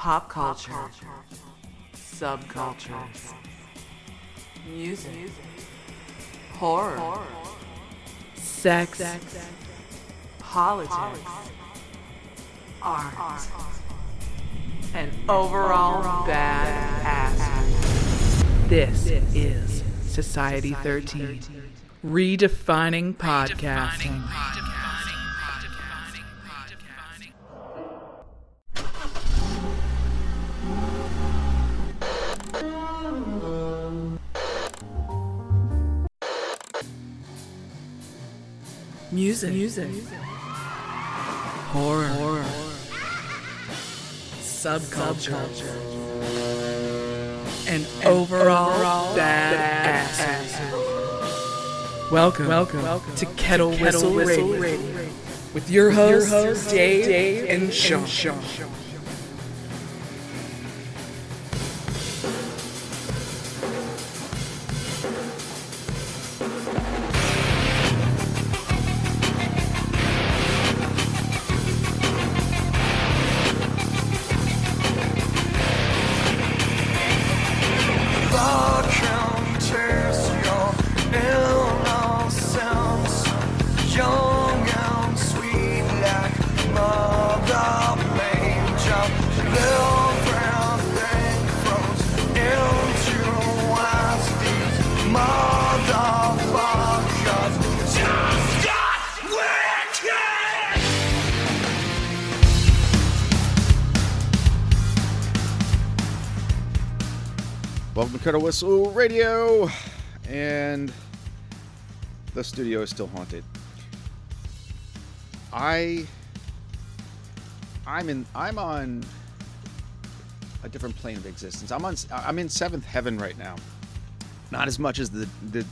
Pop culture, subcultures, music, horror, sex, politics, art, and overall bad ass. This is Society 13, redefining podcasting. Music, music, horror, horror, subculture, Subculture. and overall bad ass. Welcome, welcome, welcome to Kettle, Whistle, Radio, Radio. with your hosts, Dave, Dave and Sean. Young Welcome to Whistle Radio, and the studio is still haunted. I, I'm in, I'm on a different plane of existence. I'm on, I'm in seventh heaven right now. Not as much as the the,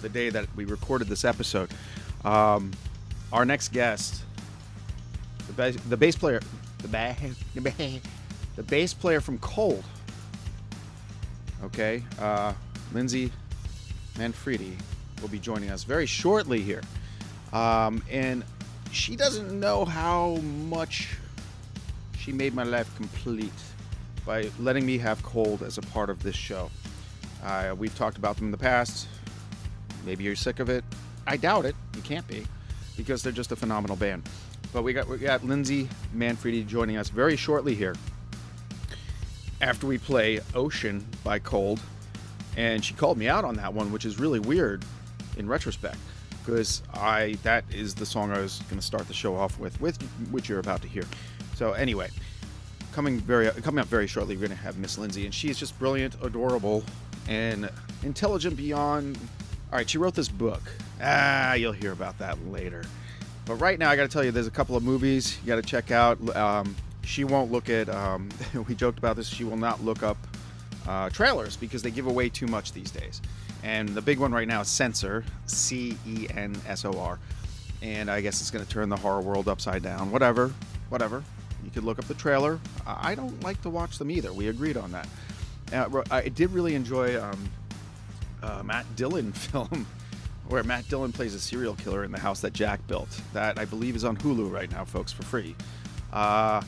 the day that we recorded this episode. Um, our next guest, the bass, the bass player, the bass, the bass player from Cold. Okay, uh, Lindsay Manfredi will be joining us very shortly here. Um, and she doesn't know how much she made my life complete by letting me have Cold as a part of this show. Uh, we've talked about them in the past. Maybe you're sick of it. I doubt it. You can't be, because they're just a phenomenal band. But we got we got Lindsay Manfredi joining us very shortly here after we play Ocean by Cold. And she called me out on that one, which is really weird in retrospect because I that is the song I was going to start the show off with, with which you're about to hear. So anyway, coming very coming up very shortly, we're going to have Miss Lindsay, and she's just brilliant, adorable, and intelligent beyond. All right, she wrote this book. Ah, you'll hear about that later. But right now, I got to tell you, there's a couple of movies you got to check out. Um, she won't look at. Um, we joked about this. She will not look up uh, trailers because they give away too much these days. And the big one right now is Censor, C E N S O R. And I guess it's going to turn the horror world upside down. Whatever, whatever. You could look up the trailer. I don't like to watch them either. We agreed on that. Uh, I did really enjoy um, uh, Matt Dillon film where Matt Dillon plays a serial killer in the house that Jack built. That I believe is on Hulu right now, folks, for free. Uh,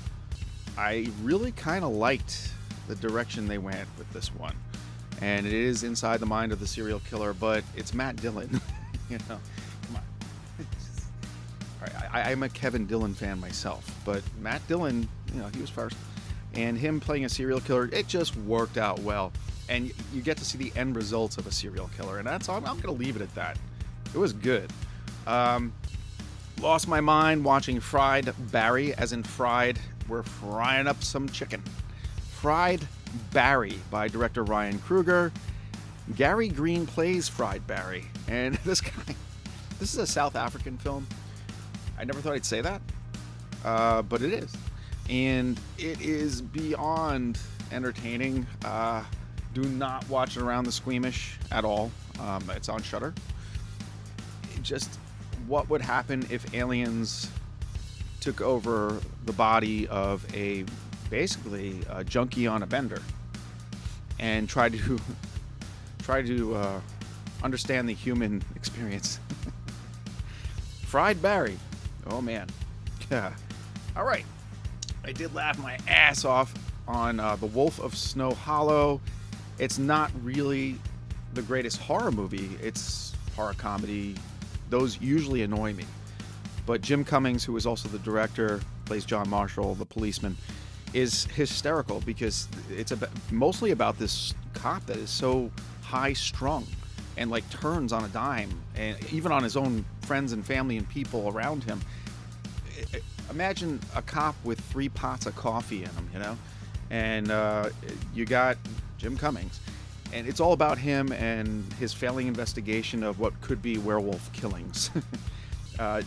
I really kind of liked the direction they went with this one, and it is inside the mind of the serial killer, but it's Matt Dillon. you know, come on. All I, I'm a Kevin Dillon fan myself, but Matt Dillon, you know, he was first, and him playing a serial killer, it just worked out well, and you get to see the end results of a serial killer, and that's I'm, I'm gonna leave it at that. It was good. Um, lost my mind watching Fried Barry, as in fried. We're frying up some chicken. Fried Barry by director Ryan Kruger. Gary Green plays Fried Barry, and this guy, this is a South African film. I never thought I'd say that, uh, but it is. and it is beyond entertaining. Uh, do not watch it around the squeamish at all. Um, it's on Shudder. Just what would happen if aliens took over the body of a basically a junkie on a bender and tried to try to uh, understand the human experience. Fried Barry. Oh man. Yeah. All right. I did laugh my ass off on uh, The Wolf of Snow Hollow. It's not really the greatest horror movie. It's horror comedy. Those usually annoy me. But Jim Cummings, who is also the director, plays John Marshall, the policeman, is hysterical because it's about, mostly about this cop that is so high strung and like turns on a dime and even on his own friends and family and people around him. Imagine a cop with three pots of coffee in him, you know? And uh, you got Jim Cummings. And it's all about him and his failing investigation of what could be werewolf killings. uh,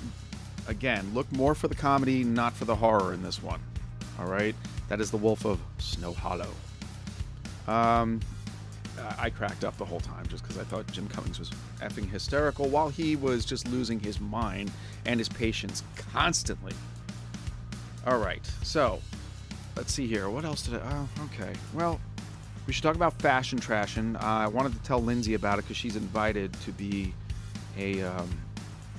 again, look more for the comedy, not for the horror in this one. All right? That is The Wolf of Snow Hollow. Um, I cracked up the whole time just because I thought Jim Cummings was effing hysterical while he was just losing his mind and his patience constantly. All right, so let's see here. What else did I? Oh, okay. Well, we should talk about fashion trashing. Uh, I wanted to tell Lindsay about it because she's invited to be a, um,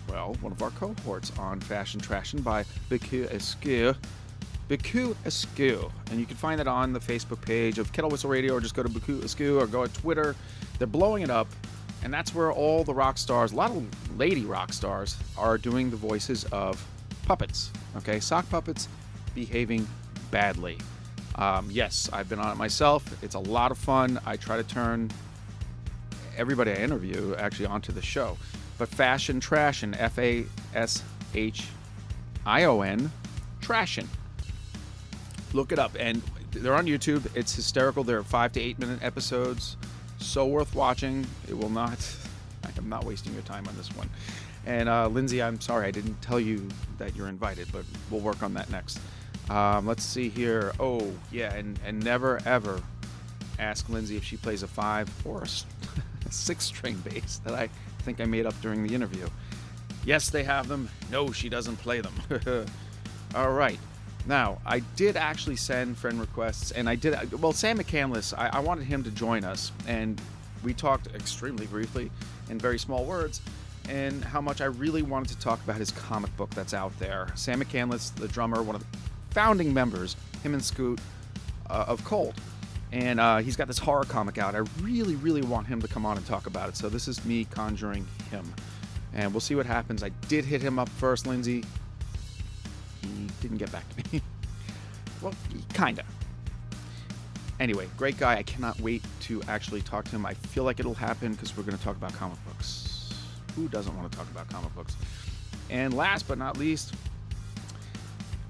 well, one of our cohorts on fashion trashing by Biku Esque. Biku Escu. And you can find that on the Facebook page of Kettle Whistle Radio or just go to Biku Escu or go to Twitter. They're blowing it up. And that's where all the rock stars, a lot of lady rock stars, are doing the voices of puppets. Okay, sock puppets behaving badly. Um, yes, I've been on it myself. It's a lot of fun. I try to turn everybody I interview actually onto the show. But Fashion Trashin, F A S H I O N, Trashin. Look it up. And they're on YouTube. It's hysterical. They're five to eight minute episodes. So worth watching. It will not, I am not wasting your time on this one. And uh, Lindsay, I'm sorry I didn't tell you that you're invited, but we'll work on that next. Um, let's see here. Oh, yeah. And, and never ever ask Lindsay if she plays a five or a six string bass that I think I made up during the interview. Yes, they have them. No, she doesn't play them. All right. Now, I did actually send friend requests, and I did. Well, Sam McCandless, I, I wanted him to join us, and we talked extremely briefly in very small words, and how much I really wanted to talk about his comic book that's out there. Sam McCandless, the drummer, one of the founding members, him and Scoot uh, of Cold, and uh, he's got this horror comic out. I really, really want him to come on and talk about it. So this is me conjuring him, and we'll see what happens. I did hit him up first, Lindsay. He didn't get back to me. well, kinda. Anyway, great guy. I cannot wait to actually talk to him. I feel like it'll happen because we're going to talk about comic books. Who doesn't want to talk about comic books? And last but not least,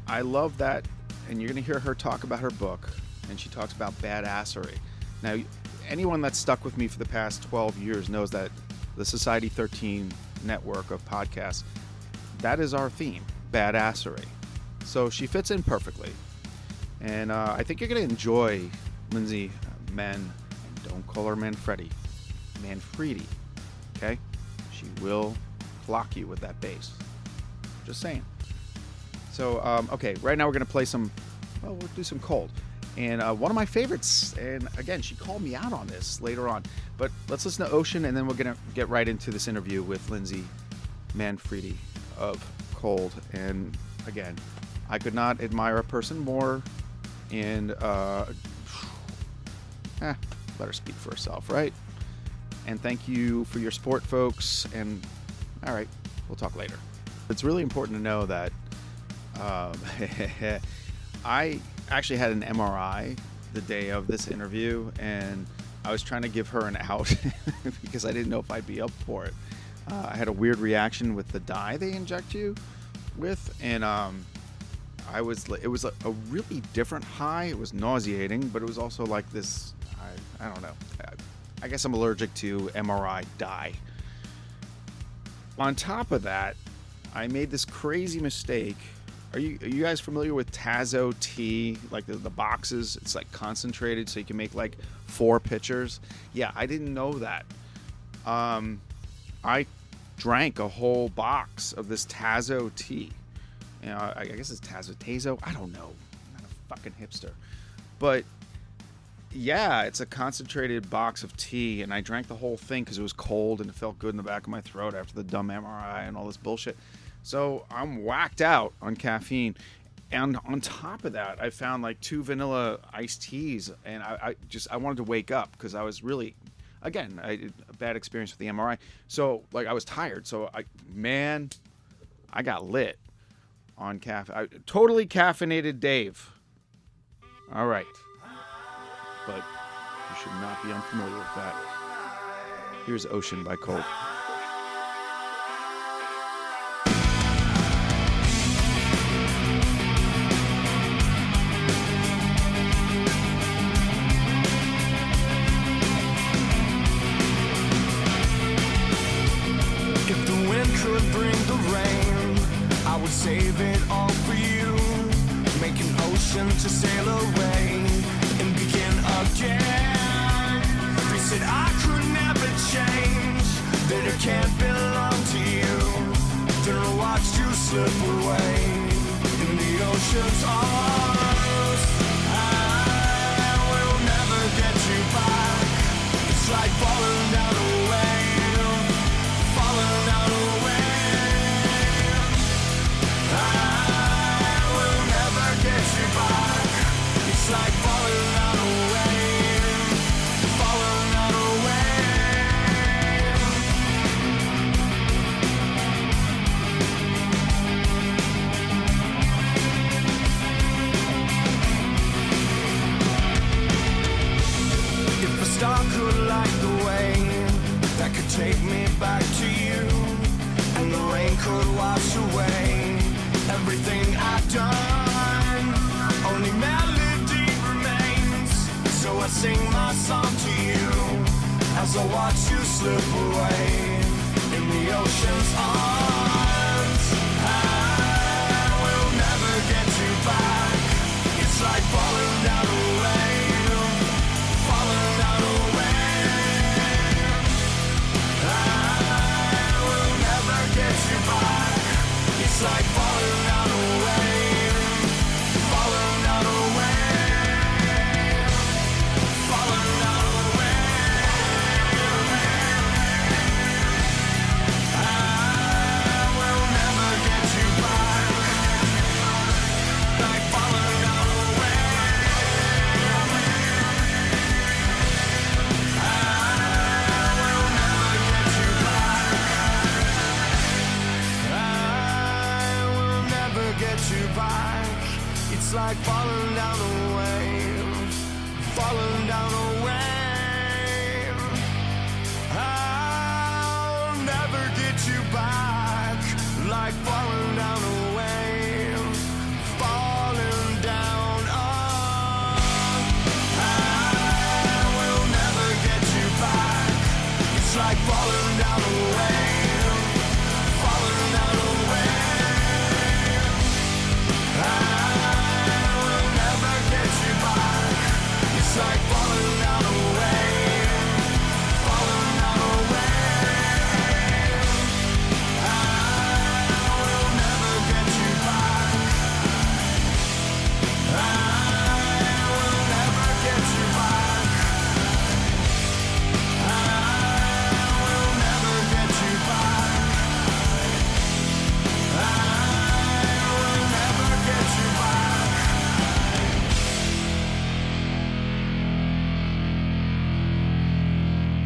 I love that, and you're going to hear her talk about her book, and she talks about badassery. Now, anyone that's stuck with me for the past 12 years knows that the Society 13 network of podcasts, that is our theme, badassery. So she fits in perfectly. And uh, I think you're going to enjoy Lindsay uh, Men, don't call her Manfredi, Manfredi, okay? She will clock you with that bass. Just saying. So, um, okay, right now we're going to play some, well, we'll do some cold. And uh, one of my favorites, and again, she called me out on this later on, but let's listen to Ocean, and then we're to get right into this interview with Lindsay Manfredi of Cold. And again, I could not admire a person more, and uh, eh, let her speak for herself, right? And thank you for your support, folks. And all right, we'll talk later. It's really important to know that um, I actually had an MRI the day of this interview, and I was trying to give her an out because I didn't know if I'd be up for it. Uh, I had a weird reaction with the dye they inject you with, and um, I was it was a, a really different high. It was nauseating, but it was also like this. I, I don't know. I, I guess I'm allergic to MRI dye. On top of that, I made this crazy mistake Are you are you guys familiar with Tazo tea? Like the, the boxes, it's like concentrated, so you can make like four pitchers. Yeah, I didn't know that. Um, I drank a whole box of this Tazo tea. You know, I, I guess it's Tazo Tazo. I don't know. I'm not a fucking hipster, but yeah, it's a concentrated box of tea, and I drank the whole thing because it was cold and it felt good in the back of my throat after the dumb MRI and all this bullshit. So I'm whacked out on caffeine. And on top of that, I found like two vanilla iced teas, and I, I just I wanted to wake up because I was really, again, I had a bad experience with the MRI. So like I was tired. So I man, I got lit on caffeine. Totally caffeinated Dave. All right but you should not be unfamiliar with that. Here's Ocean by Cold. Save it all for you. Make an ocean to sail away and begin again. They said I could never change, that it can't belong to you. Then I watched you slip away in the ocean's arms. Wash away everything I've done. Only melody remains, so I sing my song to you as I watch you slip away in the ocean's arms.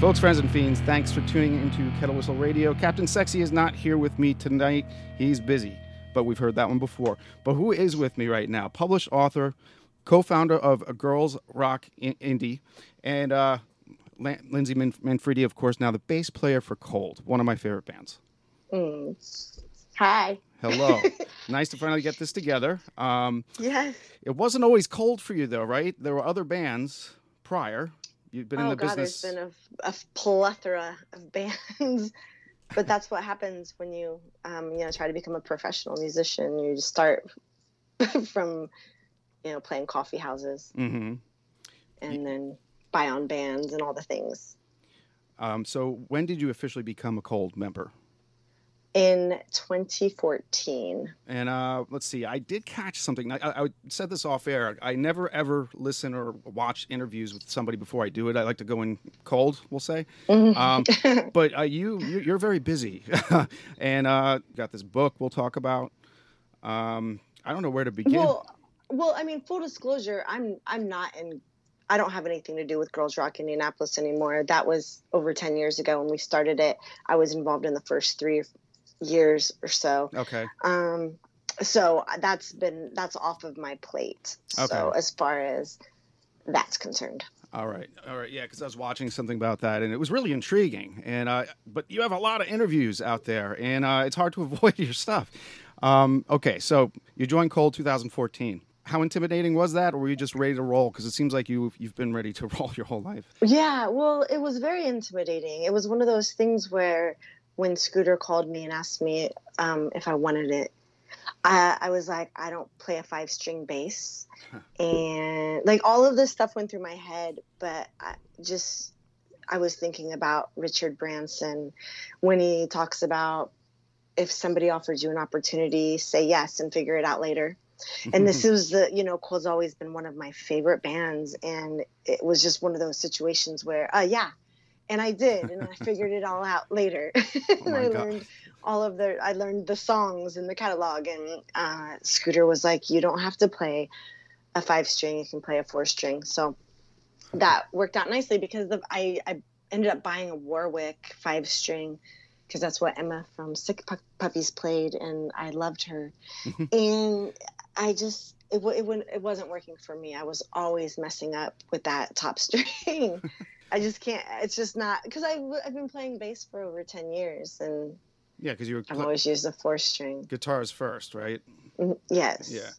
Folks, friends, and fiends, thanks for tuning into Kettle Whistle Radio. Captain Sexy is not here with me tonight. He's busy, but we've heard that one before. But who is with me right now? Published author, co founder of a girls rock in- indie, and uh, Lan- Lindsay Man- Manfredi, of course, now the bass player for Cold, one of my favorite bands. Mm. Hi. Hello. nice to finally get this together. Um, Yes. it wasn't always cold for you, though, right? There were other bands prior. You've been in oh the God, business. there's been a, a plethora of bands, but that's what happens when you, um, you know, try to become a professional musician. You just start from, you know, playing coffee houses Mm-hmm. and then buy on bands and all the things. Um, so when did you officially become a Cold member? In 2014. And uh, let's see, I did catch something. I, I, said this off air. I never ever listen or watch interviews with somebody before I do it. I like to go in cold, we'll say. Um, but uh, you, you, you're very busy, and uh, got this book we'll talk about. Um, I don't know where to begin. Well, well, I mean, full disclosure, I'm I'm not in. I don't have anything to do with Girls Rock Indianapolis anymore. That was over ten years ago when we started it. I was involved in the first three years or so. okay. Um, so that's been that's off of my plate. So Okay. as far as that's concerned, All right, all right, yeah, because I was watching something about that, and it was really intriguing. And uh, but you have a lot of interviews out there, and uh, it's hard to avoid your stuff. Um, okay, so you joined Cold 2014. How intimidating was that, or were you just ready to roll? Because it seems like you you've been ready to roll your whole life. Yeah, well, it was very intimidating. It was one of those things where when Scooter called me and asked me um, if I wanted it, I, I was like, I don't play a five string bass. And like all of this stuff went through my head, but I just, I was thinking about Richard Branson when he talks about if somebody offers you an opportunity, say yes and figure it out later and this was the you know Cold's always been one of my favorite bands and it was just one of those situations where uh yeah and i did and i figured it all out later Oh i God. learned all of the i learned the songs in the catalog and uh scooter was like you don't have to play a five string you can play a four string so that worked out nicely because of, I, I ended up buying a warwick five string because that's what Emma from Sick Pu- Puppies played, and I loved her. and I just it it, it wasn't working for me. I was always messing up with that top string. I just can't. It's just not because I I've been playing bass for over ten years, and yeah, because you were I've always used a four string. guitars first, right? Mm, Yes. Yeah.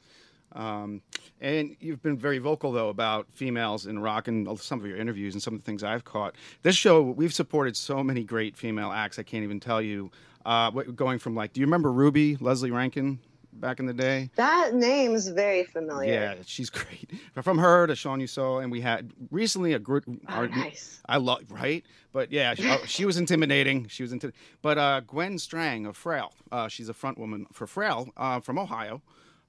Um, and you've been very vocal though about females in rock and some of your interviews and some of the things I've caught. This show we've supported so many great female acts. I can't even tell you. Uh, going from like, do you remember Ruby Leslie Rankin back in the day? That name's very familiar. Yeah, she's great. From her to Sean Yuso, and we had recently a group. Oh, nice. I love right, but yeah, she, oh, she was intimidating. She was into, but uh, Gwen Strang of Frail, uh, she's a front woman for Frail uh, from Ohio,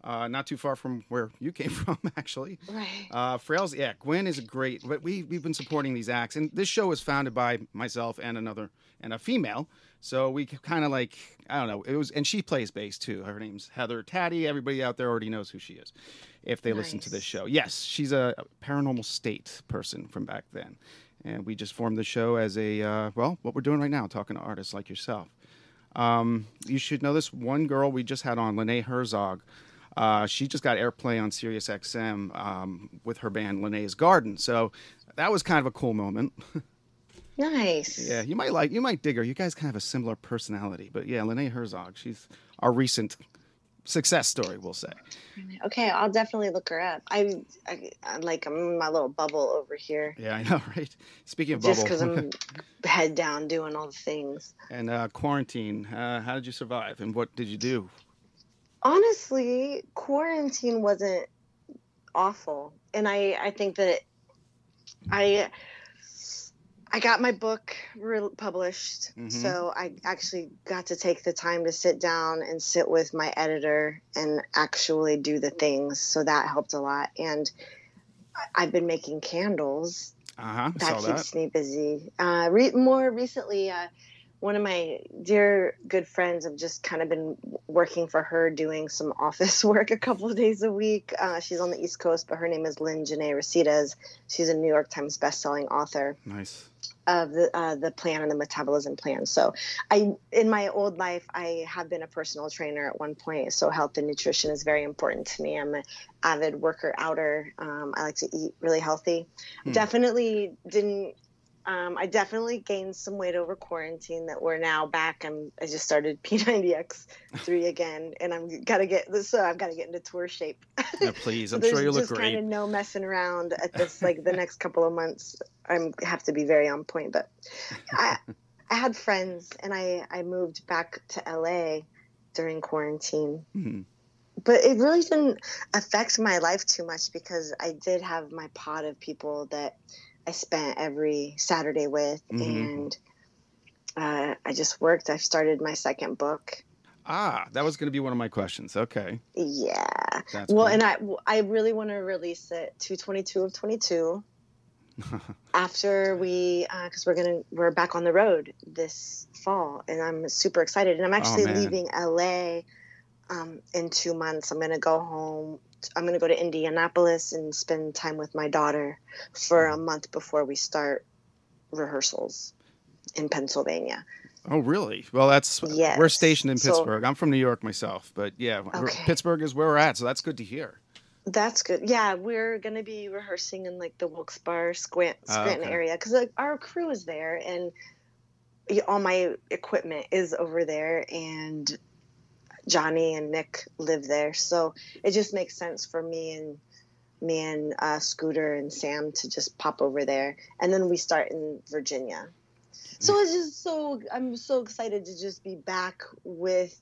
uh, not too far from where you came from, actually. Right. Uh, Frail's, yeah, Gwen is great. But we we've been supporting these acts, and this show was founded by myself and another and a female. So we kind of like I don't know. It was, and she plays bass too. Her name's Heather Taddy. Everybody out there already knows who she is, if they listen to this show. Yes, she's a paranormal state person from back then, and we just formed the show as a uh, well, what we're doing right now, talking to artists like yourself. Um, you should know this one girl we just had on, Lene Herzog. Uh, she just got airplay on Sirius XM um, with her band Lene's Garden. So that was kind of a cool moment. Nice. yeah, you might like, you might dig her. You guys kind of have a similar personality, but yeah, Lene Herzog, she's our recent success story, we'll say. Okay, I'll definitely look her up. I, I, I like I'm in my little bubble over here, Yeah, I know, right? Speaking of just because I'm head down doing all the things. and uh, quarantine, uh, how did you survive, and what did you do? honestly quarantine wasn't awful and i i think that i i got my book re- published Mhm. so i actually got to take the time to sit down and sit with my editor and actually do the things so that helped a lot and I- i've been making candles Uh huh. that Saw that. keeps me busy. Uh, re- more recently, uh, one of my dear good friends have just kind of been working for her doing some office work a couple of days a week. Uh, she's on the East Coast, but her name is Lyn-Genet Recitas. She's a New York Times bestselling author Nice. of the uh, the plan and the metabolism plan. So, I in my old life, I have been a personal trainer at one point. So, health and nutrition is very important to me. I'm an avid worker outer. Um, I like to eat really healthy. Hmm. Definitely didn't. Um, I definitely gained some weight over quarantine. That we're now back. I'm. I just started P90X three again, and I'm gotta get. So I've got to get into tour shape. Yeah, please. So I'm there's sure you look just great. kind of no messing around at this like the next couple of months. I'm have to be very on point. But I I had friends and I I moved back to LA during quarantine Mhm. but it really didn't affect my life too much because I did have my pod of people that I spent every Saturday with, Mhm. and uh, I just worked. I started my second book. Ah, that was going to be one of my questions. Okay. Yeah. That's well, cool. and I I really want to release it to 22 of 22 after we because we're gonna we're back on the road this fall, and I'm super excited. And I'm actually man. leaving LA um, in two months. I'm gonna go home. I'm gonna go to Indianapolis and spend time with my daughter for a month before we start rehearsals in Pennsylvania. Oh, really? Well, that's we're stationed in So- Pittsburgh. I'm from New York myself, but yeah, Okay. Pittsburgh is where we're at, so that's good to hear. That's good. Yeah, we're gonna be rehearsing in like the Wilkes-Barre, Squant, Oh, Scranton okay. area because like, our crew is there and all my equipment is over there, and Johnny and Nick live there, so it just makes sense for me and me and uh, Scooter and Sam to just pop over there, and then we start in Virginia. So it's just so I'm so excited to just be back with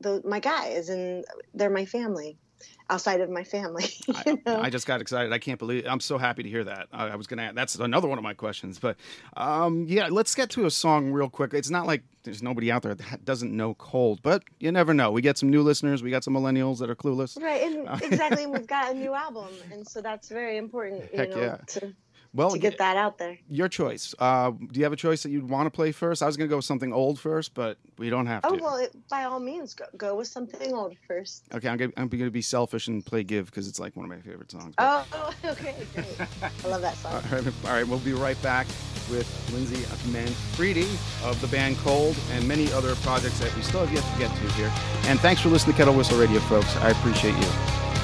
the, my guys, and they're my family outside of my family. I? I just got excited. I can't believe. I'm so happy to hear that. I, I was gonna. That's another one of my questions. But um, yeah, let's get to a song real quick. It's not like there's nobody out there that doesn't know Cold, but you never know. We get some new listeners. We got some millennials that are clueless. Right, and exactly, and we've got a new album, and so that's very important, you Heck know, yeah. to, Well, to get that out there. your choice. Uh, do you have a choice that you'd want to play first? I was gonna go with something old first, but we don't have to. Oh well, it, by all means, go, go with something old first. Okay, I'm gonna, I'm gonna be selfish and play "Give" because it's like one of my favorite songs. but- Oh, okay, great. I love that song. All right, all right, we'll be right back with Lindsay Manfredi of the band Cold and many other projects that we still have yet to get to here. And thanks for listening to Kettle Whistle Radio, folks. I appreciate you.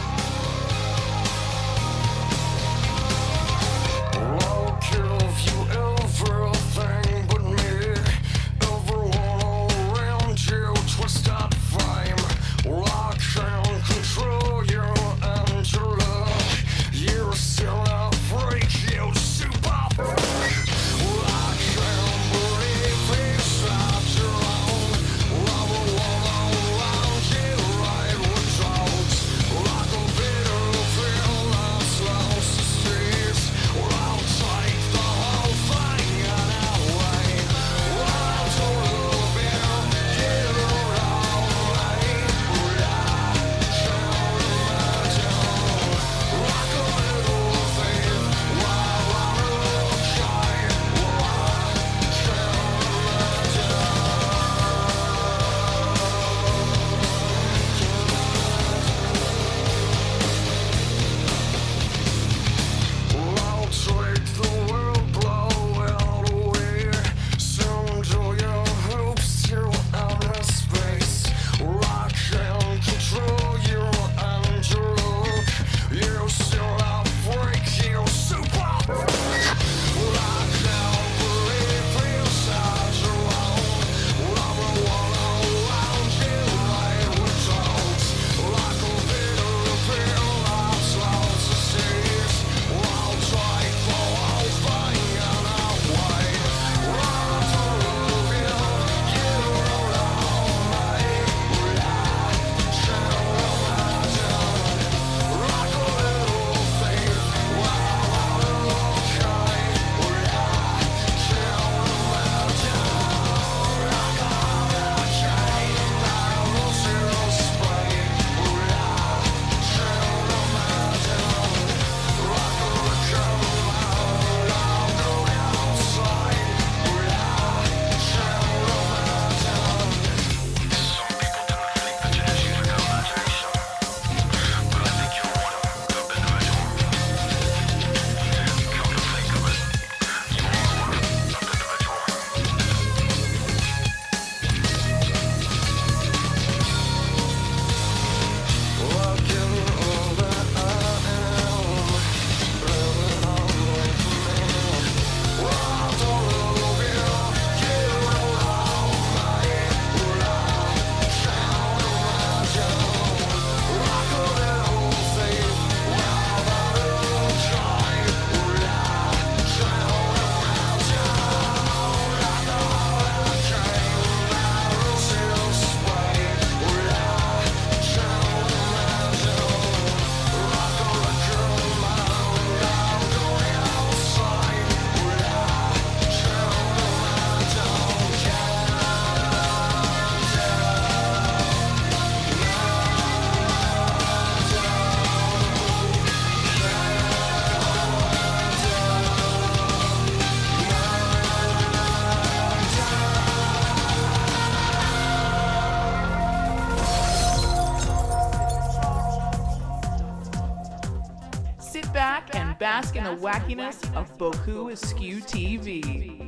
And the wackiness of Boku Askew TV.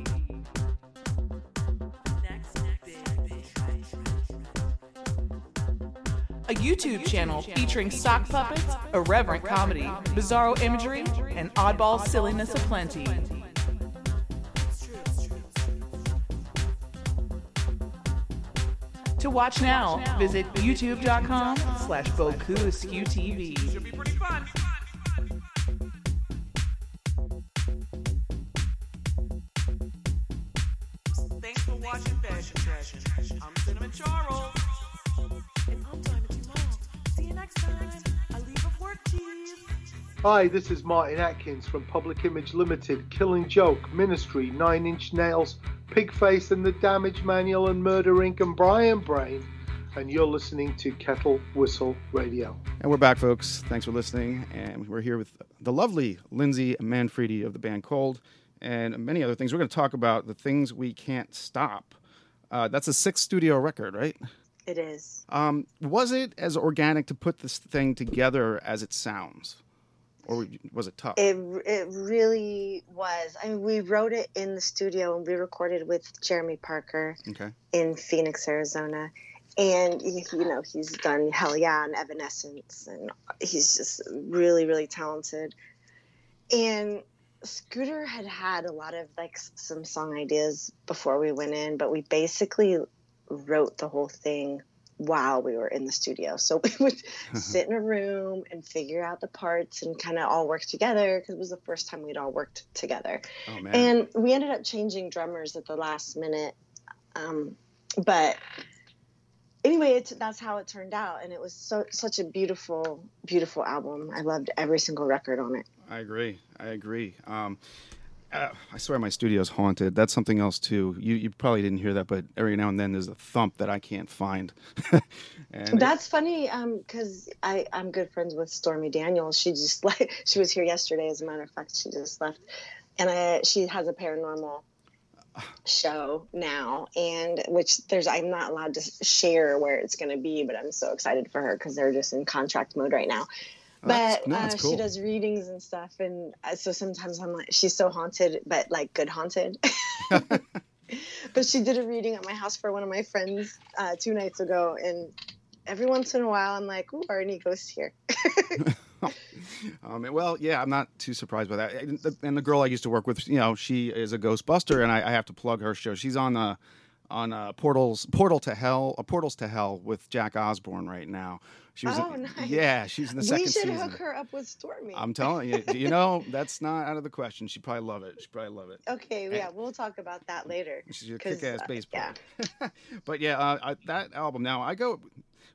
A YouTube channel featuring sock puppets, irreverent comedy, bizarro imagery, and oddball silliness aplenty. To watch now, visit youtube.com slash Boku Askew TV. Hi, this is Martin Atkins from Public Image Limited, Killing Joke, Ministry, Nine Inch Nails, Pigface and the Damage Manual, and Murder Inc. and Brian Brain, and you're listening to Kettle Whistle Radio. And we're back, folks. Thanks for listening. And we're here with the lovely Lindsay Manfredi of the band Cold and many other things. We're going to talk about the things we can't stop. Uh, that's a sixth studio record, right? It is. Um, was it as organic to put this thing together as it sounds? Or was it tough? It it really was. I mean, we wrote it in the studio and we recorded with Jeremy Parker okay. in Phoenix, Arizona. And he- you know he's done Hellyeah and Evanescence, and he's just really really talented. And Scooter had had a lot of like some song ideas before we went in, but we basically wrote the whole thing while we were in the studio. So we would sit in a room and figure out the parts and kind of all work together because it was the first time we'd all worked together. Oh, man. And we ended up changing drummers at the last minute. Um, but anyway, it's, that's how it turned out. And it was so such a beautiful, beautiful album. I loved every single record on it. I agree. I agree. Um, I swear my studio's haunted. That's something else too. You you probably didn't hear that, but every now and then there's a thump that I can't find. That's funny um, because I I'm good friends with Stormy Daniels. She just like she was here yesterday. As a matter of fact, she just left, and I, she has a paranormal show now, and which there's I'm not allowed to share where it's going to be, but I'm so excited for her because they're just in contract mode right now. Oh, But no, uh, cool. she does readings and stuff, and uh, so sometimes I'm like, she's so haunted, but like good haunted. but she did a reading at my house for one of my friends uh, two nights ago, and every once in a while I'm like, "Ooh, are any ghosts here?" Um, well, yeah, I'm not too surprised by that. And the, and the girl I used to work with, you know, she is a Ghostbuster, and I, I have to plug her show. She's on uh, on uh, Portals Portal to Hell, uh, Portals to Hell with Jack Osbourne right now. She was, Oh, in- nice. yeah, she's in the second season. we should season. hook her up with Stormy. I'm telling you, you know, that's not out of the question. She'd probably love it. She'd probably love it. okay, yeah, we'll talk about that later. She's a kick-ass uh, bass yeah. player. but yeah, uh, I, that album. Now I go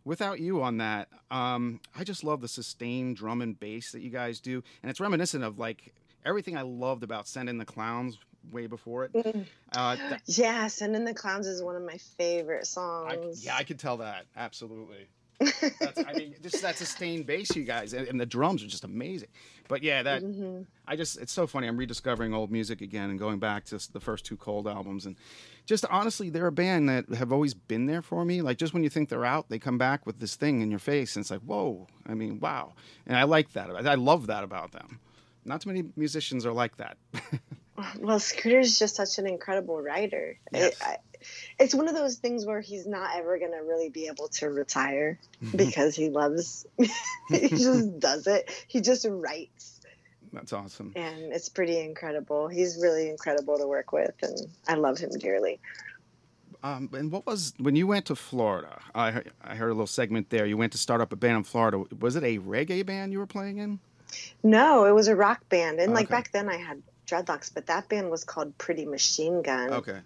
without you on that. Um, I just love the sustained drum and bass that you guys do, and it's reminiscent of like everything I loved about Send in the Clowns way before it. Mm. Uh, that- Yeah, "Send in the Clowns" is one of my favorite I, songs. yeah, I could tell that absolutely. That's, I mean, just that sustained bass, you guys, and, and the drums are just amazing. But yeah, that hmm I just it's so funny. I'm rediscovering old music again and going back to the first two Cold albums and just honestly, they're a band that have always been there for me. Like just when you think they're out, they come back with this thing in your face, and it's like, whoa! I mean, wow! And I like that. I I love that about them. Not too many musicians are like that. Well, Scooter's just such an incredible writer. Yes. It, I, it's one of those things where he's not ever going to really be able to retire Mm-hmm. because he loves, he just does it. He just writes, That's awesome. and it's pretty incredible. He's really incredible to work with, and I love him dearly. Um, and what was when you went to Florida? I heard, I heard a little segment there. You went to start up a band in Florida. Was it a reggae band you were playing in? No, it was a rock band, and like Okay. back then I had dreadlocks, but that band was called Pretty Machine Gun. Okay.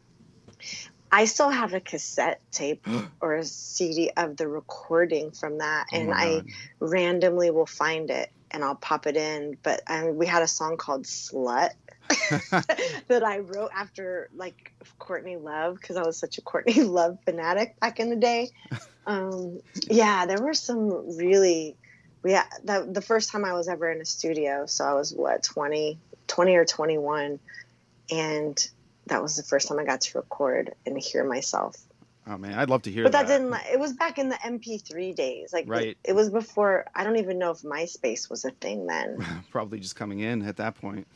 I still have a cassette tape or a CD of the recording from that, Oh and I randomly will find it and I'll pop it in. But um, we had a song called "Slut" that I wrote after like Courtney Love because I was such a Courtney Love fanatic back in the day. Um, yeah, there were some really. Yeah, the, the first time I was ever in a studio, so I was what 20, 20 or twenty one, and that was the first time I got to record and hear myself. Oh man, I'd love to hear but that. But that didn't. It was back in the MP3 days. Like Right. it, it was before. I don't even know if MySpace was a thing then. Probably just coming in at that point.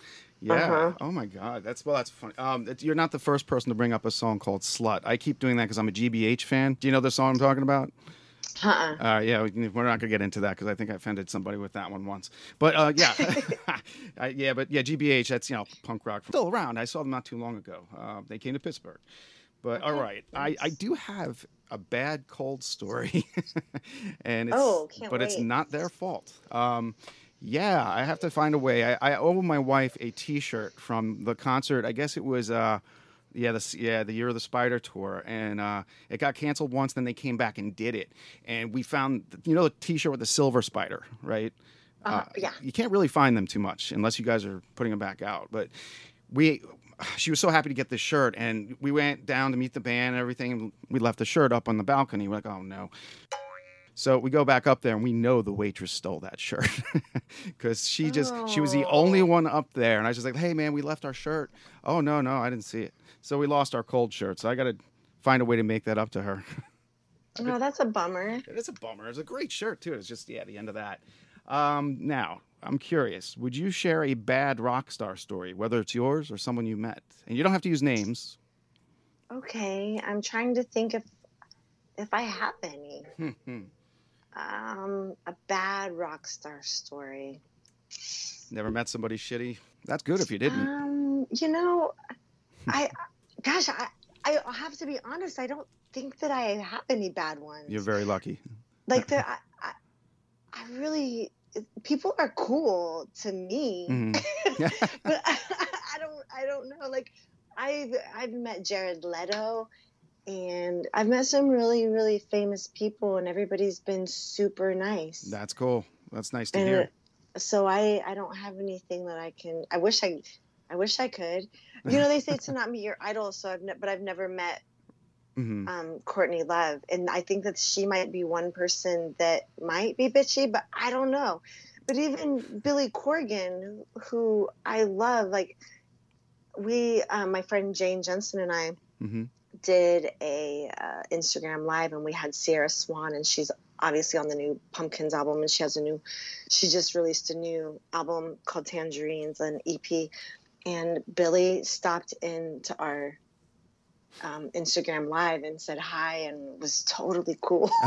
Yeah. Uh-huh. Oh my God. That's well. That's funny. Um, you're not the first person to bring up a song called "Slut." I keep doing that because I'm a GBH fan. Do you know the song I'm talking about? Uh-uh. Uh, yeah, we, we're not gonna get into that because I think I offended somebody with that one once. But uh, yeah, I, yeah, but yeah, GBH. That's you know punk rock still around. I saw them not too long ago. Uh, they came to Pittsburgh. But all right, I, I do have a bad Cold story, and it's Oh, but it's not their fault. Um, yeah, I have to find a way. I, I owe my wife a T-shirt from the concert. I guess it was. Uh, yeah, the yeah the year of the Spider tour, and uh, it got canceled once. Then they came back and did it, and we found you know the T-shirt with the silver spider, right? Uh, yeah. You can't really find them too much unless you guys are putting them back out. But we, she was so happy to get this shirt, and we went down to meet the band and everything. And we left the shirt up on the balcony. We're like, oh no. So we go back up there, and we know the waitress stole that shirt because she just she was the only one up there, and I was just like, hey man, we left our shirt. Oh no no, I didn't see it. So we lost our Cold shirt. So I got to find a way to make that up to her. No, Oh, that's a bummer. It is a bummer. It's a great shirt too. It's just yeah, the end of that. Um, now I'm curious. Would you share a bad rock star story, whether it's yours or someone you met? And you don't have to use names. Okay, I'm trying to think if if I have any. Um, a bad rock star story. Never met somebody shitty. That's good if you didn't. Um, you know, I, gosh, I, I have to be honest. I don't think that I have any bad ones. You're very lucky. like there, I, I, I really, people are cool to me, Mhm. but I, I don't, I don't know. Like, I've, I've met Jared Leto, and I've met some really, really famous people, and everybody's been super nice. That's cool. That's nice to and hear. so I I don't have anything that I can. I wish I, I wish I could. You know, they say to not meet your idol, so I've ne- but I've never met hmm um, Courtney Love, and I think that she might be one person that might be bitchy, but I don't know. But even Billy Corgan, who I love, like we, um, my friend Jane Jensen and I hmm did a uh, Instagram live, and we had Sierra Swan, and she's obviously on the new Pumpkins album, and she has a new, she just released a new album called Tangerines, an EP, and Billy stopped into our um, Instagram live and said hi, and was totally cool,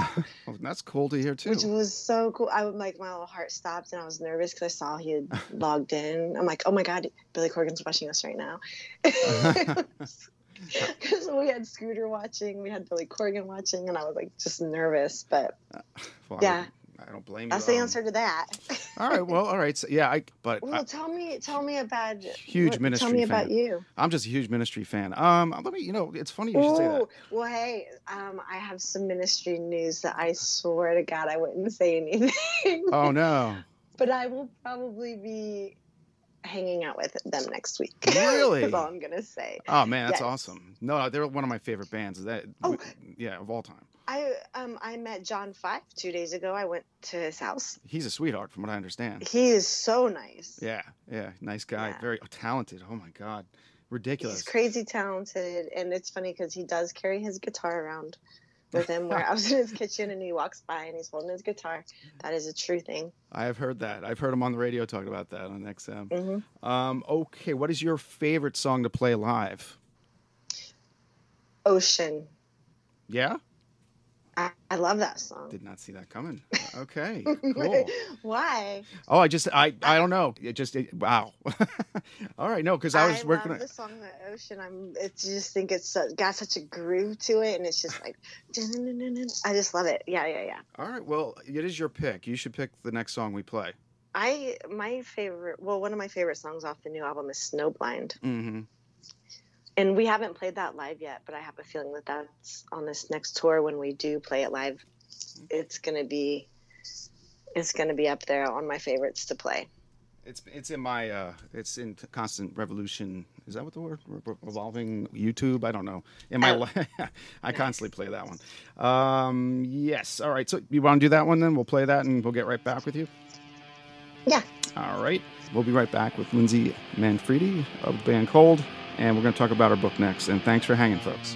Oh, that's cool to hear too. which was so cool. I would like my little heart stopped, and I was nervous because I saw he had logged in. I'm like, oh my god, Billy Corgan's watching us right now. Because we had Scooter watching, we had Billy Corgan watching, and I was like just nervous. But Well, yeah. I, I don't blame you. that's the answer to that. All right. Well, all right. So, yeah, I. But well, I, tell me, tell me about Huge what- Ministry Tell me fan. about you. I'm just a huge Ministry fan. Um, let me. You know, it's funny you should say that. Ooh, well, hey, um, I have some Ministry news that I swear to God I wouldn't say anything. Oh no. but I will probably be hanging out with them next week. Really? That's all I'm gonna say. Oh man, that's Yes. awesome. No, they're one of my favorite bands. That Oh. yeah, of all time. I um I met John Five two days ago. I went to his house. He's a sweetheart, from what I understand. He is so nice. Yeah, yeah, nice guy, Yeah. very talented. Oh my god, ridiculous. He's crazy talented, and it's funny because he does carry his guitar around with him. Where I was in his kitchen and he walks by and he's holding his guitar. That is a true thing. I have heard that. I've heard him on the radio talking about that on XM. hmm Um, okay, what is your favorite song to play live? Ocean. Yeah, I, I love that song. did not see that coming. Okay, cool. Why? Oh, I just I I don't know. It just it, wow. All right, no, because I was working. I love the song "The Ocean." I'm. It just think it's so, got such a groove to it, and it's just like. I just love it. Yeah, yeah, yeah. All right, well, it is your pick. You should pick the next song we play. I my favorite. Well, one of my favorite songs off the new album is "Snowblind," Mm-hmm. And we haven't played that live yet. But I have a feeling that that's on this next tour when we do play it live. It's gonna be. It's gonna be up there on my favorites to play. It's it's in my uh it's in constant revolution. Is that what the word Re- revolving YouTube? I don't know. In my Oh. I constantly play that one. Um yes. All right. So you want to do that one then? We'll play that and we'll get right back with you. Yeah. All right. We'll be right back with Lindsay Manfredi of the band Cold and we're going to talk about our book next. And thanks for hanging folks.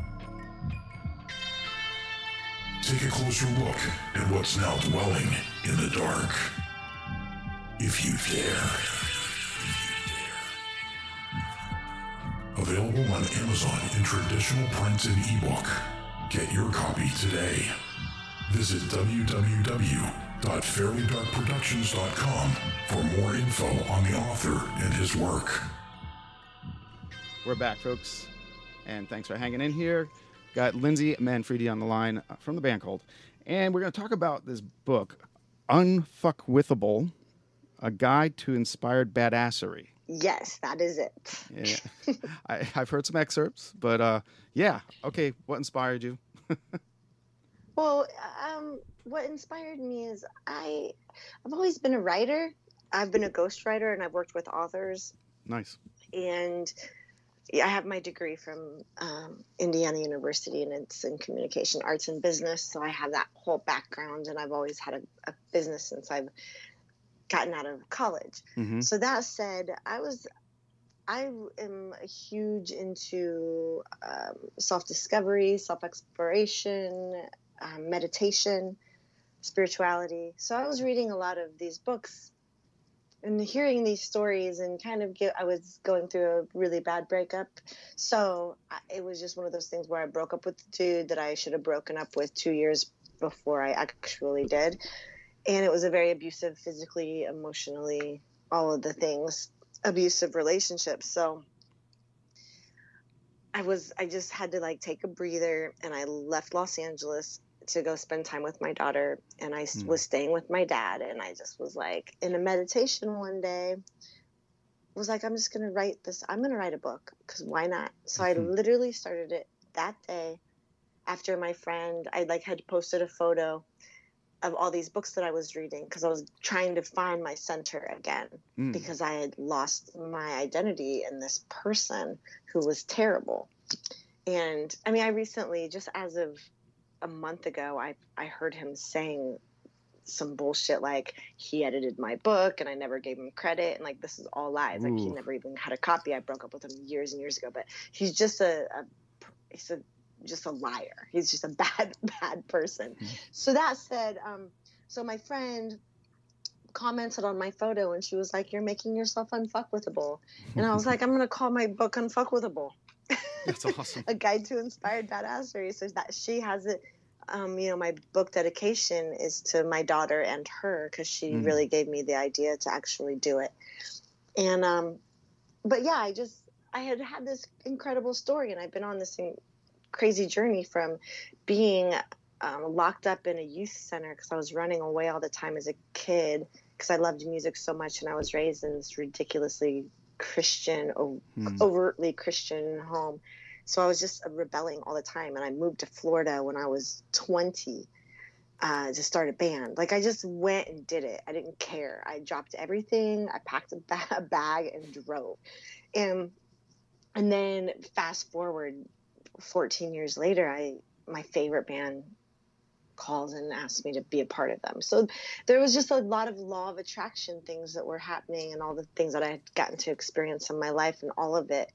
Take a closer look at what's now dwelling in the dark. If you dare. Available on Amazon in traditional print and ebook. Get your copy today. Visit www.fairlydarkproductions.com for more info on the author and his work. We're back, folks, and thanks for hanging in here. Got Lindsay Manfredi on the line uh, from the band Cold, and we're going to talk about this book, Unfuckwithable, a guide to inspired badassery. Yes, that is it. Yeah, I, I've heard some excerpts, but uh, yeah, okay. What inspired you? Well, um, what inspired me is I, I've always been a writer. I've been a ghostwriter, and I've worked with authors. Nice. And I have my degree from um, Indiana University, and it's in communication arts and business. So I have that whole background, and I've always had a, a business since I've gotten out of college. hmm So that said, I was, I am huge into um, self discovery, self exploration, um, meditation, spirituality. So I was reading a lot of these books and hearing these stories, and kind of get, I was going through a really bad breakup. So I, it was just one of those things where I broke up with the dude that I should have broken up with two years before I actually did. And it was a very abusive, physically, emotionally, all of the things, abusive relationship. So I was, I just had to like take a breather and I left Los Angeles to go spend time with my daughter. And I Mm. was staying with my dad. And I just was like in a meditation one day, was like, I'm just going to write this. I'm going to write a book because why not? So I Mhm. literally started it that day after my friend, I like had posted a photo of all these books that I was reading because I was trying to find my center again Mm. because I had lost my identity in this person who was terrible. And I mean, I recently, just as of a month ago, I, I heard him saying some bullshit like he edited my book and I never gave him credit and like this is all lies. Like he never even had a copy. I broke up with him years and years ago, but he's just a, a he's a just a liar. He's just a bad, bad person. So that said, um, so my friend commented on my photo and she was like, You're making yourself unfuckwithable. And I was like, I'm going to call my book Unfuckwithable That's awesome. a guide to inspired badassery. So that she has it. Um, you know, my book dedication is to my daughter and her because she Mm. really gave me the idea to actually do it. And um, but yeah, I just I had had this incredible story, and I've been on this in- crazy journey from being um, locked up in a youth center because I was running away all the time as a kid because I loved music so much, and I was raised in this ridiculously Christian, Hmm. overtly Christian home. So I was just rebelling all the time, and I moved to Florida when I was 20 uh, to start a band. Like I just went and did it. I didn't care. I dropped everything. I packed a, ba- a bag and drove. And and then fast forward 14 years later, I my favorite band calls and asked me to be a part of them. So there was just a lot of law of attraction things that were happening and all the things that I had gotten to experience in my life and all of it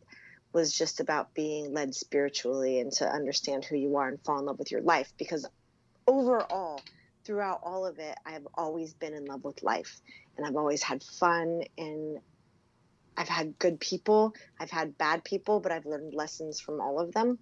was just about being led spiritually and to understand who you are and fall in love with your life because overall throughout all of it I've always been in love with life and I've always had fun and I've had good people, I've had bad people, but I've learned lessons from all of them.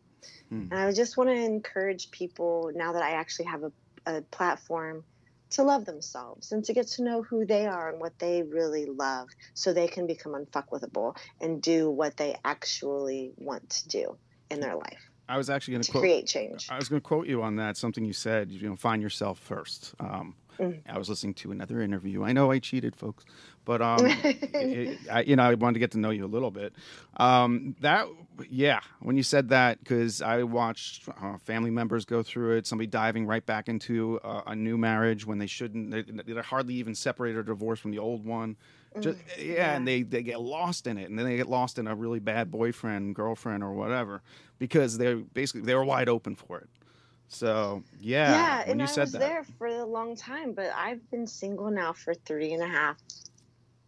Hmm. And I just want to encourage people now that I actually have a, a platform to love themselves and to get to know who they are and what they really love so they can become unfuckwithable and do what they actually want to do in their life I was actually going to to quote. create change. I was going to quote you on that. Something you said. You know, find yourself first. Um, Mm. I was listening to another interview. I know I cheated, folks, but um, it- I, you know, I wanted to get to know you a little bit. Um, that, yeah, when you said that, because I watched uh, family members go through it. Somebody diving right back into uh, a new marriage when they shouldn't. They, they're hardly even separated or divorced from the old one. Just, yeah, and they, they get lost in it, and then they get lost in a really bad boyfriend, girlfriend, or whatever, because they're basically they were wide open for it. So yeah, yeah, when and you I said was that, there for a long time, but I've been single now for three and a half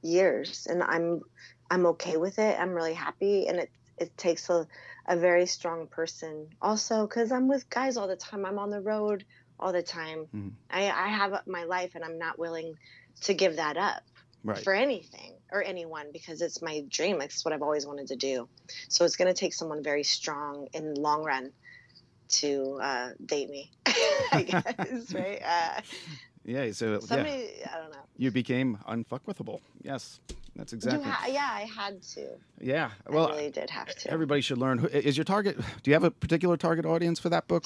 years, and I'm I'm okay with it. I'm really happy, and it it takes a a very strong person also because I'm with guys all the time. I'm on the road all the time. Mhm. I I have my life, and I'm not willing to give that up right? for anything or anyone because it's my dream. It's what I've always wanted to do. So it's going to take someone very strong in the long run to uh, date me, I guess, right? Uh, Yeah, so yeah, somebody, I don't know. you became unfuckwithable. Yes, that's exactly. Ha- yeah, I had to. yeah, well, I really did have to. everybody should learn. Is your target? Do you have a particular target audience for that book?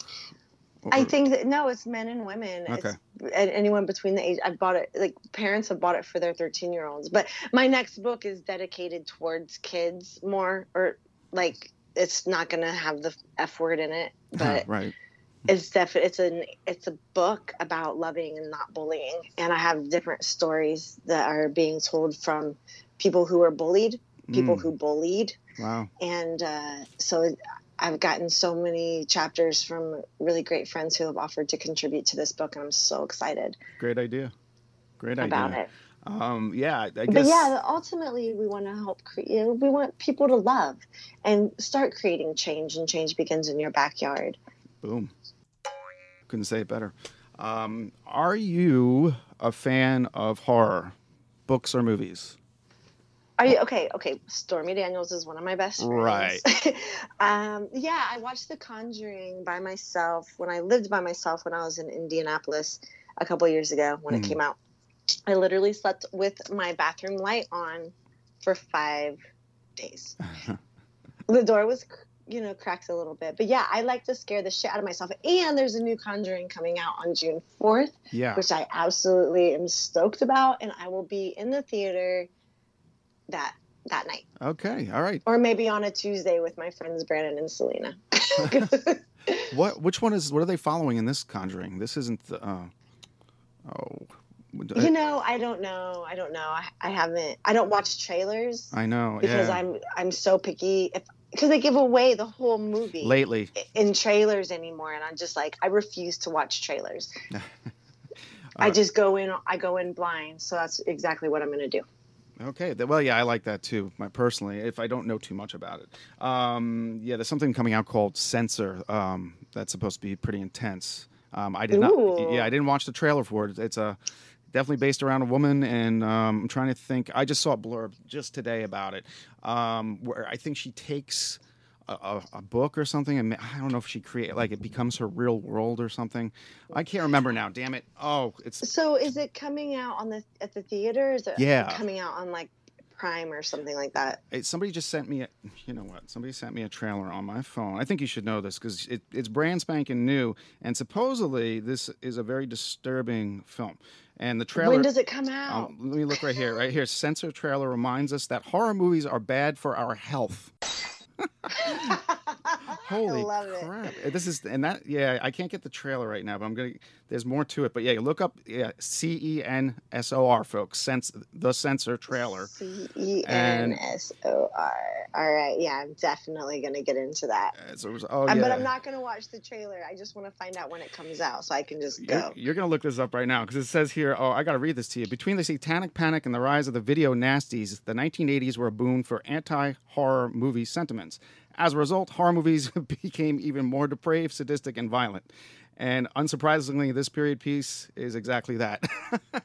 I think that no, it's men and women. Okay. It's anyone between the age. I bought it. Like parents have bought it for their thirteen year olds. But my next book is dedicated towards kids more, or like it's not going to have the f word in it, but right. it's definitely it's an it's a book about loving and not bullying. And I have different stories that are being told from people who were bullied, people Mm, who bullied, wow. and uh, so I've gotten so many chapters from really great friends who have offered to contribute to this book, and I'm so excited Great idea. Great idea. about it. Um, yeah, I I But yeah, ultimately, we want to help create. We want people to love and start creating change, and change begins in your backyard. Boom. Couldn't say it better. Um, are you a fan of horror, books or movies? Are you okay? Okay, Stormy Daniels is one of my best friends. Right. um, yeah, I watched The Conjuring by myself when I lived by myself when I was in Indianapolis a couple years ago when Mhm. it came out. I literally slept with my bathroom light on for five days. the door was, you know, cracked a little bit, but yeah, I like to scare the shit out of myself. And there's a new Conjuring coming out on June 4th Yeah. which I absolutely am stoked about, and I will be in the theater that that night, Okay. All right. or maybe on a Tuesday with my friends Brandon and Selena. What? Which one is? What are they following in this Conjuring? This isn't the. Uh, oh. You know, I don't know. I don't know. I, I haven't. I don't watch trailers I know. because yeah. I'm I'm so picky. If because they give away the whole movie Lately. in trailers anymore, and I'm just like I refuse to watch trailers. I just go in. I go in blind, so that's exactly what I'm going to do. Okay. Well, yeah, I like that too. My personally, if I don't know too much about it, um, yeah, there's something coming out called Censor um, that's supposed to be pretty intense. Um, I did not. Yeah, I didn't watch the trailer for it. It's a definitely based around a woman, and um, I'm trying to think. I just saw a blurb just today about it, um, where I think she takes. A, a, book or something, and I don't know if she create like it becomes her real world or something. I can't remember now. Damn it! Oh, it's So is it coming out on the at the theater? Is it Yeah. coming out on like Prime or something like that? Hey, somebody just sent me a, you know what? Somebody sent me a trailer on my phone. I think you should know this because it, it's brand spanking new, and supposedly this is a very disturbing film. And the trailer. When does it come um, out? Oh, let me look right here. Right here, censor trailer reminds us that horror movies are bad for our health. Holy love it. crap! Uh, This is and that yeah. I can't get the trailer right now, but I'm gonna. There's more to it, but yeah, look up yeah C E N S O R folks. Sense the censor trailer. C E N S O R. All right, yeah, I'm definitely gonna get into that. Uh, So was, oh Um, yeah. But I'm not gonna watch the trailer. I just want to find out when it comes out so I can just You're, go. you're going to look this up right now because it says here, oh, I got to read this to you. Between the satanic panic and the rise of the video nasties, the 1980s were a boon for anti horror movie sentiments. As a result, horror movies became even more depraved, sadistic, and violent. And unsurprisingly, this period piece is exactly that.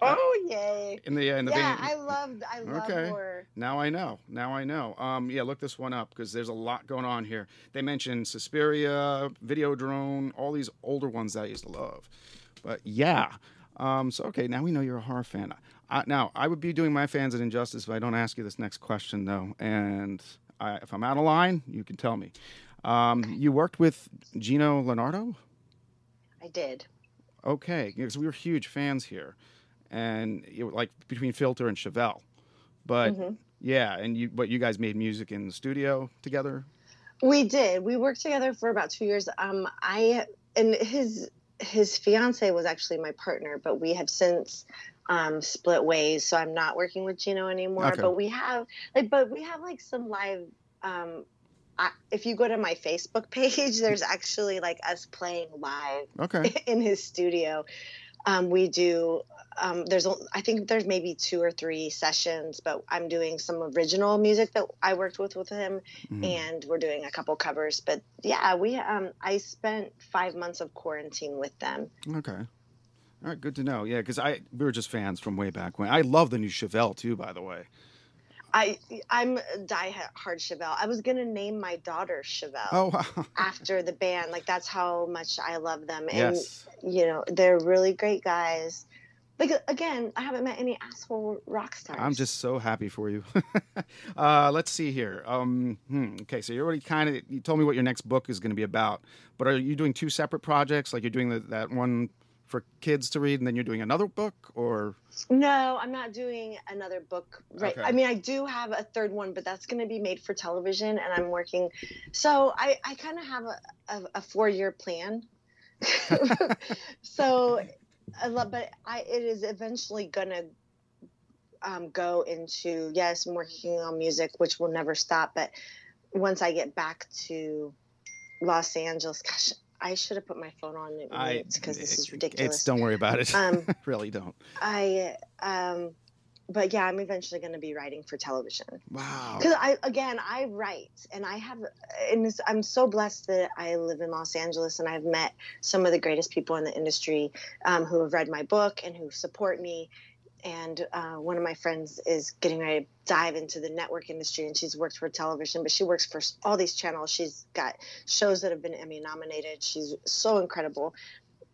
Oh yay! in the in the Yeah, vein- I love I love Okay. horror. Now I know. Now I know. Um, yeah, look this one up because there's a lot going on here. They mentioned Suspiria, Videodrome, all these older ones that I used to love. But yeah. Um, so okay, now we know you're a horror fan. I, now I would be doing my fans an injustice if I don't ask you this next question though. And I, if I'm out of line, you can tell me. Um, you worked with Geno Lenardo. I did. Okay, because we were huge fans here, and were like between Filter and Chevelle, but Mhm. yeah, and you but you guys made music in the studio together. We did. We worked together for about two years. Um, I and his his fiance was actually my partner, but we have since um, split ways. So I'm not working with Geno anymore. Okay. But we have like, but we have like some live. Um, I, if you go to my Facebook page, there's actually like us playing live Okay, in his studio. Um, we do. Um, there's, I think there's maybe two or three sessions, but I'm doing some original music that I worked with with him, Mhm. and we're doing a couple covers. But yeah, we. Um, I spent five months of quarantine with them. okay, all right, good to know. Yeah, because I we were just fans from way back when. I love the new Chevelle too, by the way. I, I'm a die-hard Chevelle. I was gonna name my daughter Chevelle Oh wow, after the band. Like that's how much I love them, and yes, you know they're really great guys. Like again, I haven't met any asshole rock stars. I'm just so happy for you. uh, let's see here. Um, hmm, okay, so you already kind of you told me what your next book is going to be about, but are you doing two separate projects? Like you're doing the, that one for kids to read, and then you're doing another book, or No, I'm not doing another book right. Okay. I mean, I do have a third one, but that's going to be made for television, and I'm working. So I, I kind of have a, a, a four year plan. so, I love, but I it is eventually going to um, go into yes, I'm working on music, which will never stop. But once I get back to Los Angeles, gosh, I should have put my phone on I because this is ridiculous. It's don't worry about it. Um, really don't. I um but yeah, I'm eventually going to be writing for television. Wow. Cuz I again, I write and I have and I'm so blessed that I live in Los Angeles and I've met some of the greatest people in the industry um, who have read my book and who support me. And uh, one of my friends is getting ready to dive into the network industry, and she's worked for television, but she works for all these channels. She's got shows that have been Emmy nominated. She's so incredible,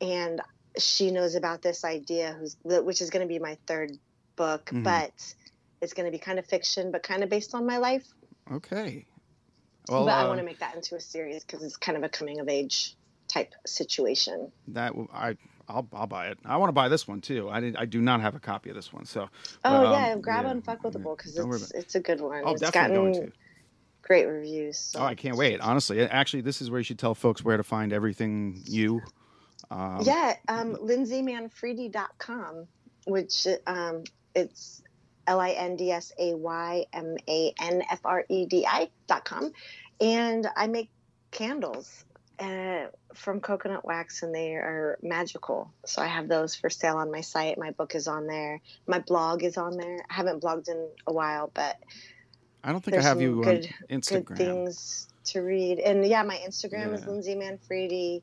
and she knows about this idea, who's which is going to be my third book, Mhm. but it's going to be kind of fiction, but kind of based on my life. Okay. Well, but I uh, want to make that into a series because it's kind of a coming of age type situation. that I I'll I'll buy it. I want to buy this one too. I did, I do not have a copy of this one, so. Oh um, yeah, grab yeah, Unfuckwithable because worry it's it's a good one. Oh, it's definitely gotten going to. great reviews. So. Oh, I can't wait. Honestly, actually, this is where you should tell folks where to find everything you. Um, yeah, um, lindsaymanfredi.com, which um, it's L I N D S A Y M A N F R E D I dot com, and I make candles uh, from coconut wax, and they are magical. So I have those for sale on my site. My book is on there. My blog is on there. I haven't blogged in a while, but I don't think I have you good- on Instagram. good things to read. And yeah, my Instagram is Lindsay Manfredi.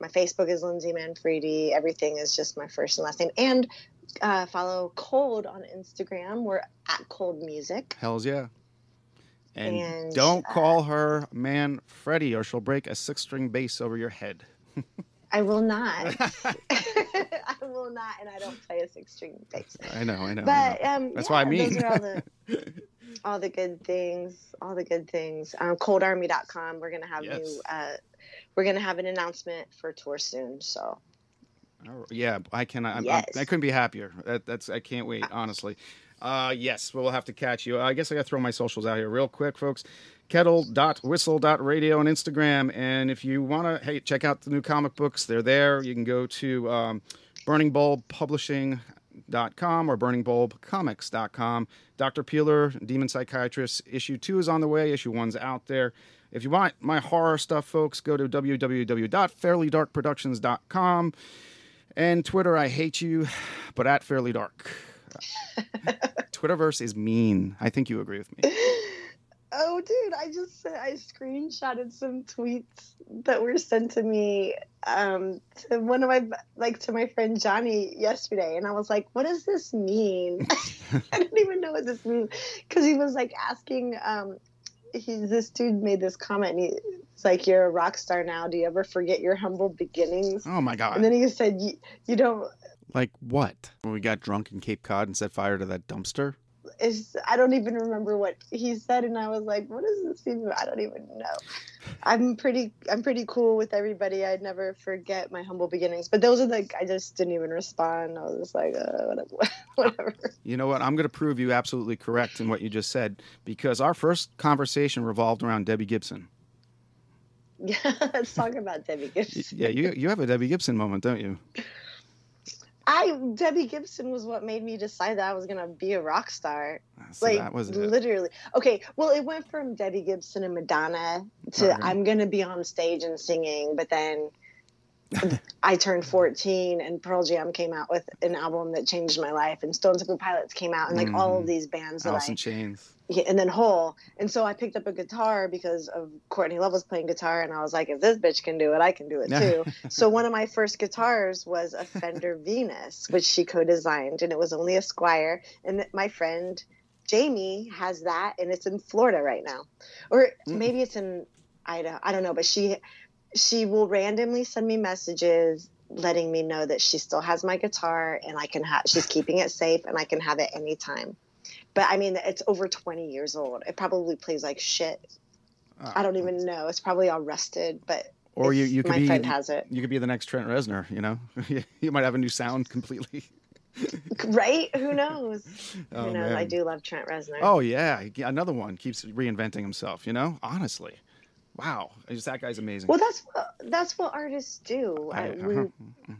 My Facebook is Lindsay Manfredi. Everything is just my first and last name. And uh, follow Cold on Instagram. We're at Cold Music. Hells yeah. And, And, don't uh, call her man Freddie or she'll break a six string bass over your head. I will not. I will not, and I don't play a six string bass. I know, I know. I But know. um, That's yeah, what I mean. Those are all the all the good things. All the good things. Um, coldarmy.com. We're gonna have Yes. new. Uh, we're gonna have an announcement for tour soon. So yeah, I cannot. I'm, Yes. I'm, I couldn't be happier. That, that's I can't wait. Honestly. Uh, yes, we'll have to catch you. I guess I got to throw my socials out here real quick, folks. Kettle.whistle.radio on Instagram. And if you want to, hey, check out the new comic books. They're there. You can go to um, burningbulbpublishing.com or burningbulbcomics.com. Dr. Peeler, Demon Psychiatrist, issue two is on the way. Issue one's out there. If you want my horror stuff, folks, go to www.fairlydarkproductions.com. And Twitter, I hate you, but at Fairly Dark. Twitterverse is mean. I think you agree with me. Oh, dude, I just I screenshotted some tweets that were sent to me um, to one of my like to my friend Johnny yesterday, and I was like, "What does this mean?" I don't even know what this means because he was like asking. Um, he this dude made this comment. And he, it's like, "You're a rock star now. Do you ever forget your humble beginnings?" Oh my God. And then he said, "You, you don't." Like what? When we got drunk in Cape Cod and set fire to that dumpster? It's, I don't even remember what he said, and I was like, "What does this mean?" I don't even know. I'm pretty, I'm pretty cool with everybody. I'd never forget my humble beginnings. But those are like, I just didn't even respond. I was just like, uh, whatever, whatever. You know what? I'm going to prove you absolutely correct in what you just said because our first conversation revolved around Debbie Gibson. Yeah, let's talk about Debbie Gibson. Yeah, you you have a Debbie Gibson moment, don't you? I Debbie Gibson was what made me decide that I was gonna be a rock star. So like that was it. literally. Okay, well, it went from Debbie Gibson and Madonna to. I'm gonna be on stage and singing, but then I turned 14 and Pearl Jam came out with an album that changed my life, and Stone Temple Pilots came out, and like all of Mhm. these bands that Alice I in Chains. yeah, and then Hole. And so I picked up a guitar because of Courtney Love was playing guitar, and I was like, if this bitch can do it, I can do it too. so one of my first guitars was a Fender Venus, which she co-designed, and it was only a Squier. And my friend Jamie has that, and it's in Florida right now, or Mm. maybe it's in Idaho. I don't know, but she she will randomly send me messages letting me know that she still has my guitar and I can have she's keeping it safe and I can have it anytime. But I mean it's over 20 years old. It probably plays like shit. Ah, I don't even know. It's probably all rusted, but Or you you could my be friend has it. you could be the next Trent Reznor. You know, you might have a new sound completely. Right? Who knows? Oh, Who knows? I do love Trent Reznor. Oh yeah, another one keeps reinventing himself. You know, honestly, wow, just that guy's amazing. Well, that's what that's what artists do. I- uh-huh.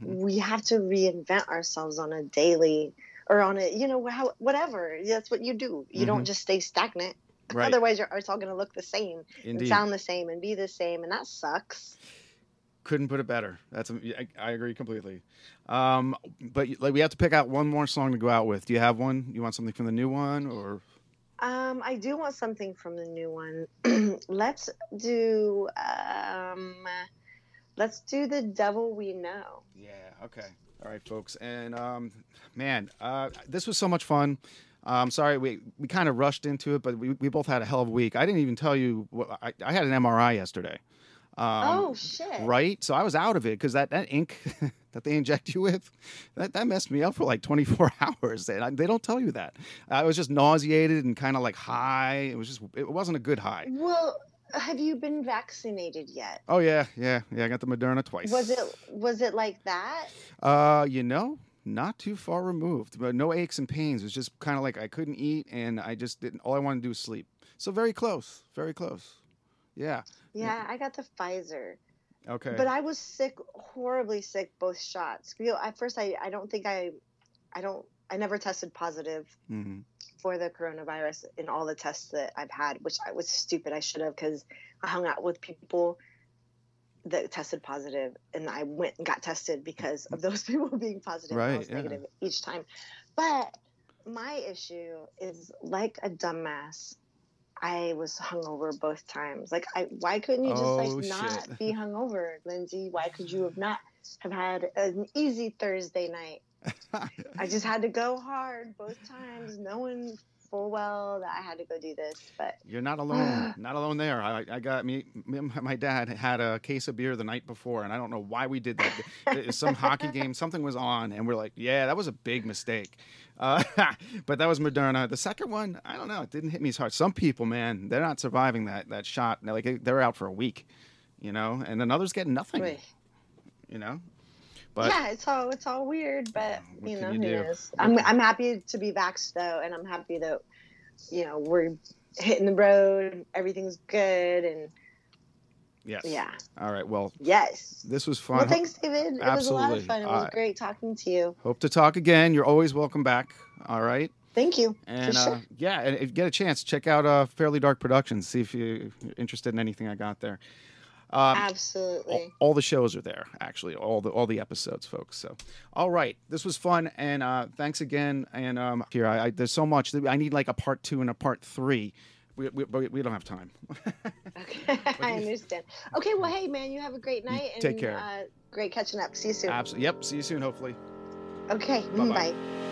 we we have to reinvent ourselves on a daily or on a you know how whatever. That's what you do. You don't Mhm. just stay stagnant. Right. Otherwise, your art's all going to look the same Indeed. and sound the same and be the same, and that sucks. Couldn't put it better. That's I, I agree completely. Um, but like we have to pick out one more song to go out with. Do you have one? You want something from the new one or? Um, I do want something from the new one. let's do um, let's do the devil we know. Yeah. Okay. All right, folks. And um, man, uh, this was so much fun. I'm um, sorry, we, we kind of rushed into it, but we, we both had a hell of a week. I didn't even tell you. What, I, I had an MRI yesterday. Um, oh shit! Right. So I was out of it because that, that ink that they inject you with, that, that messed me up for like 24 hours. And I, they don't tell you that. I was just nauseated and kind of like high. It was just, it wasn't a good high. Well, have you been vaccinated yet? Oh, yeah. Yeah. Yeah. I got the Moderna twice. Was it was it like that? Uh, you know, not too far removed, but no aches and pains. It was just kind of like I couldn't eat and I just didn't, all I wanted to do was sleep. So very close. Very close. Yeah. Yeah, I got the Pfizer. Okay. But I was sick, horribly sick, both shots. You know, at first, I, I don't think I, I don't, I never tested positive hmm for the coronavirus in all the tests that I've had, which I was stupid. I should have because I hung out with people that tested positive, and I went and got tested because of those people being positive. and Right, I was yeah. negative each time. But my issue is like a dumbass. I was hungover both times. Like, I why couldn't you just Oh, like not shit. be hungover, Lindsay? Why could you have not have had an easy Thursday night? I just had to go hard both times, knowing full well that I had to go do this. But You're not alone. not alone there. I, I got me, me. My dad had a case of beer the night before, and I don't know why we did that. Some hockey game, something was on, and we're like, "Yeah, that was a big mistake." Uh, but that was Moderna. The second one, I don't know. It didn't hit me as hard. Some people, man, they're not surviving that that shot. They're like they're out for a week, you know, and then others get nothing, wait. you know. But yeah, it's all it's all weird, but you know you who do? knows. I'm I'm happy to be vaxxed though, and I'm happy that you know we're hitting the road, everything's good, and yes, yeah, All right. Well, yes. this was fun. Well, thanks, David. It was a lot of fun. It was Uh, great talking to you. Hope to talk again. You're always welcome back. All right. Thank you. And sure. uh, yeah, and if you get a chance, check out uh, Fairly Dark Productions. See if you're interested in anything I got there. Um, Absolutely. all the shows are there, actually, all the all the episodes, folks. So, all right, this was fun, and uh, thanks again. And um, here, I, I, there's so much. I need like a part two and a part three. We, we, but we don't have time. Okay, I understand. Okay, well, hey, man, you have a great night. And, take care. Uh, great catching up. See you soon. Absolutely. Yep. See you soon, hopefully. Okay, Bye-bye. bye.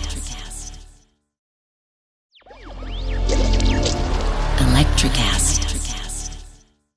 Electrocast.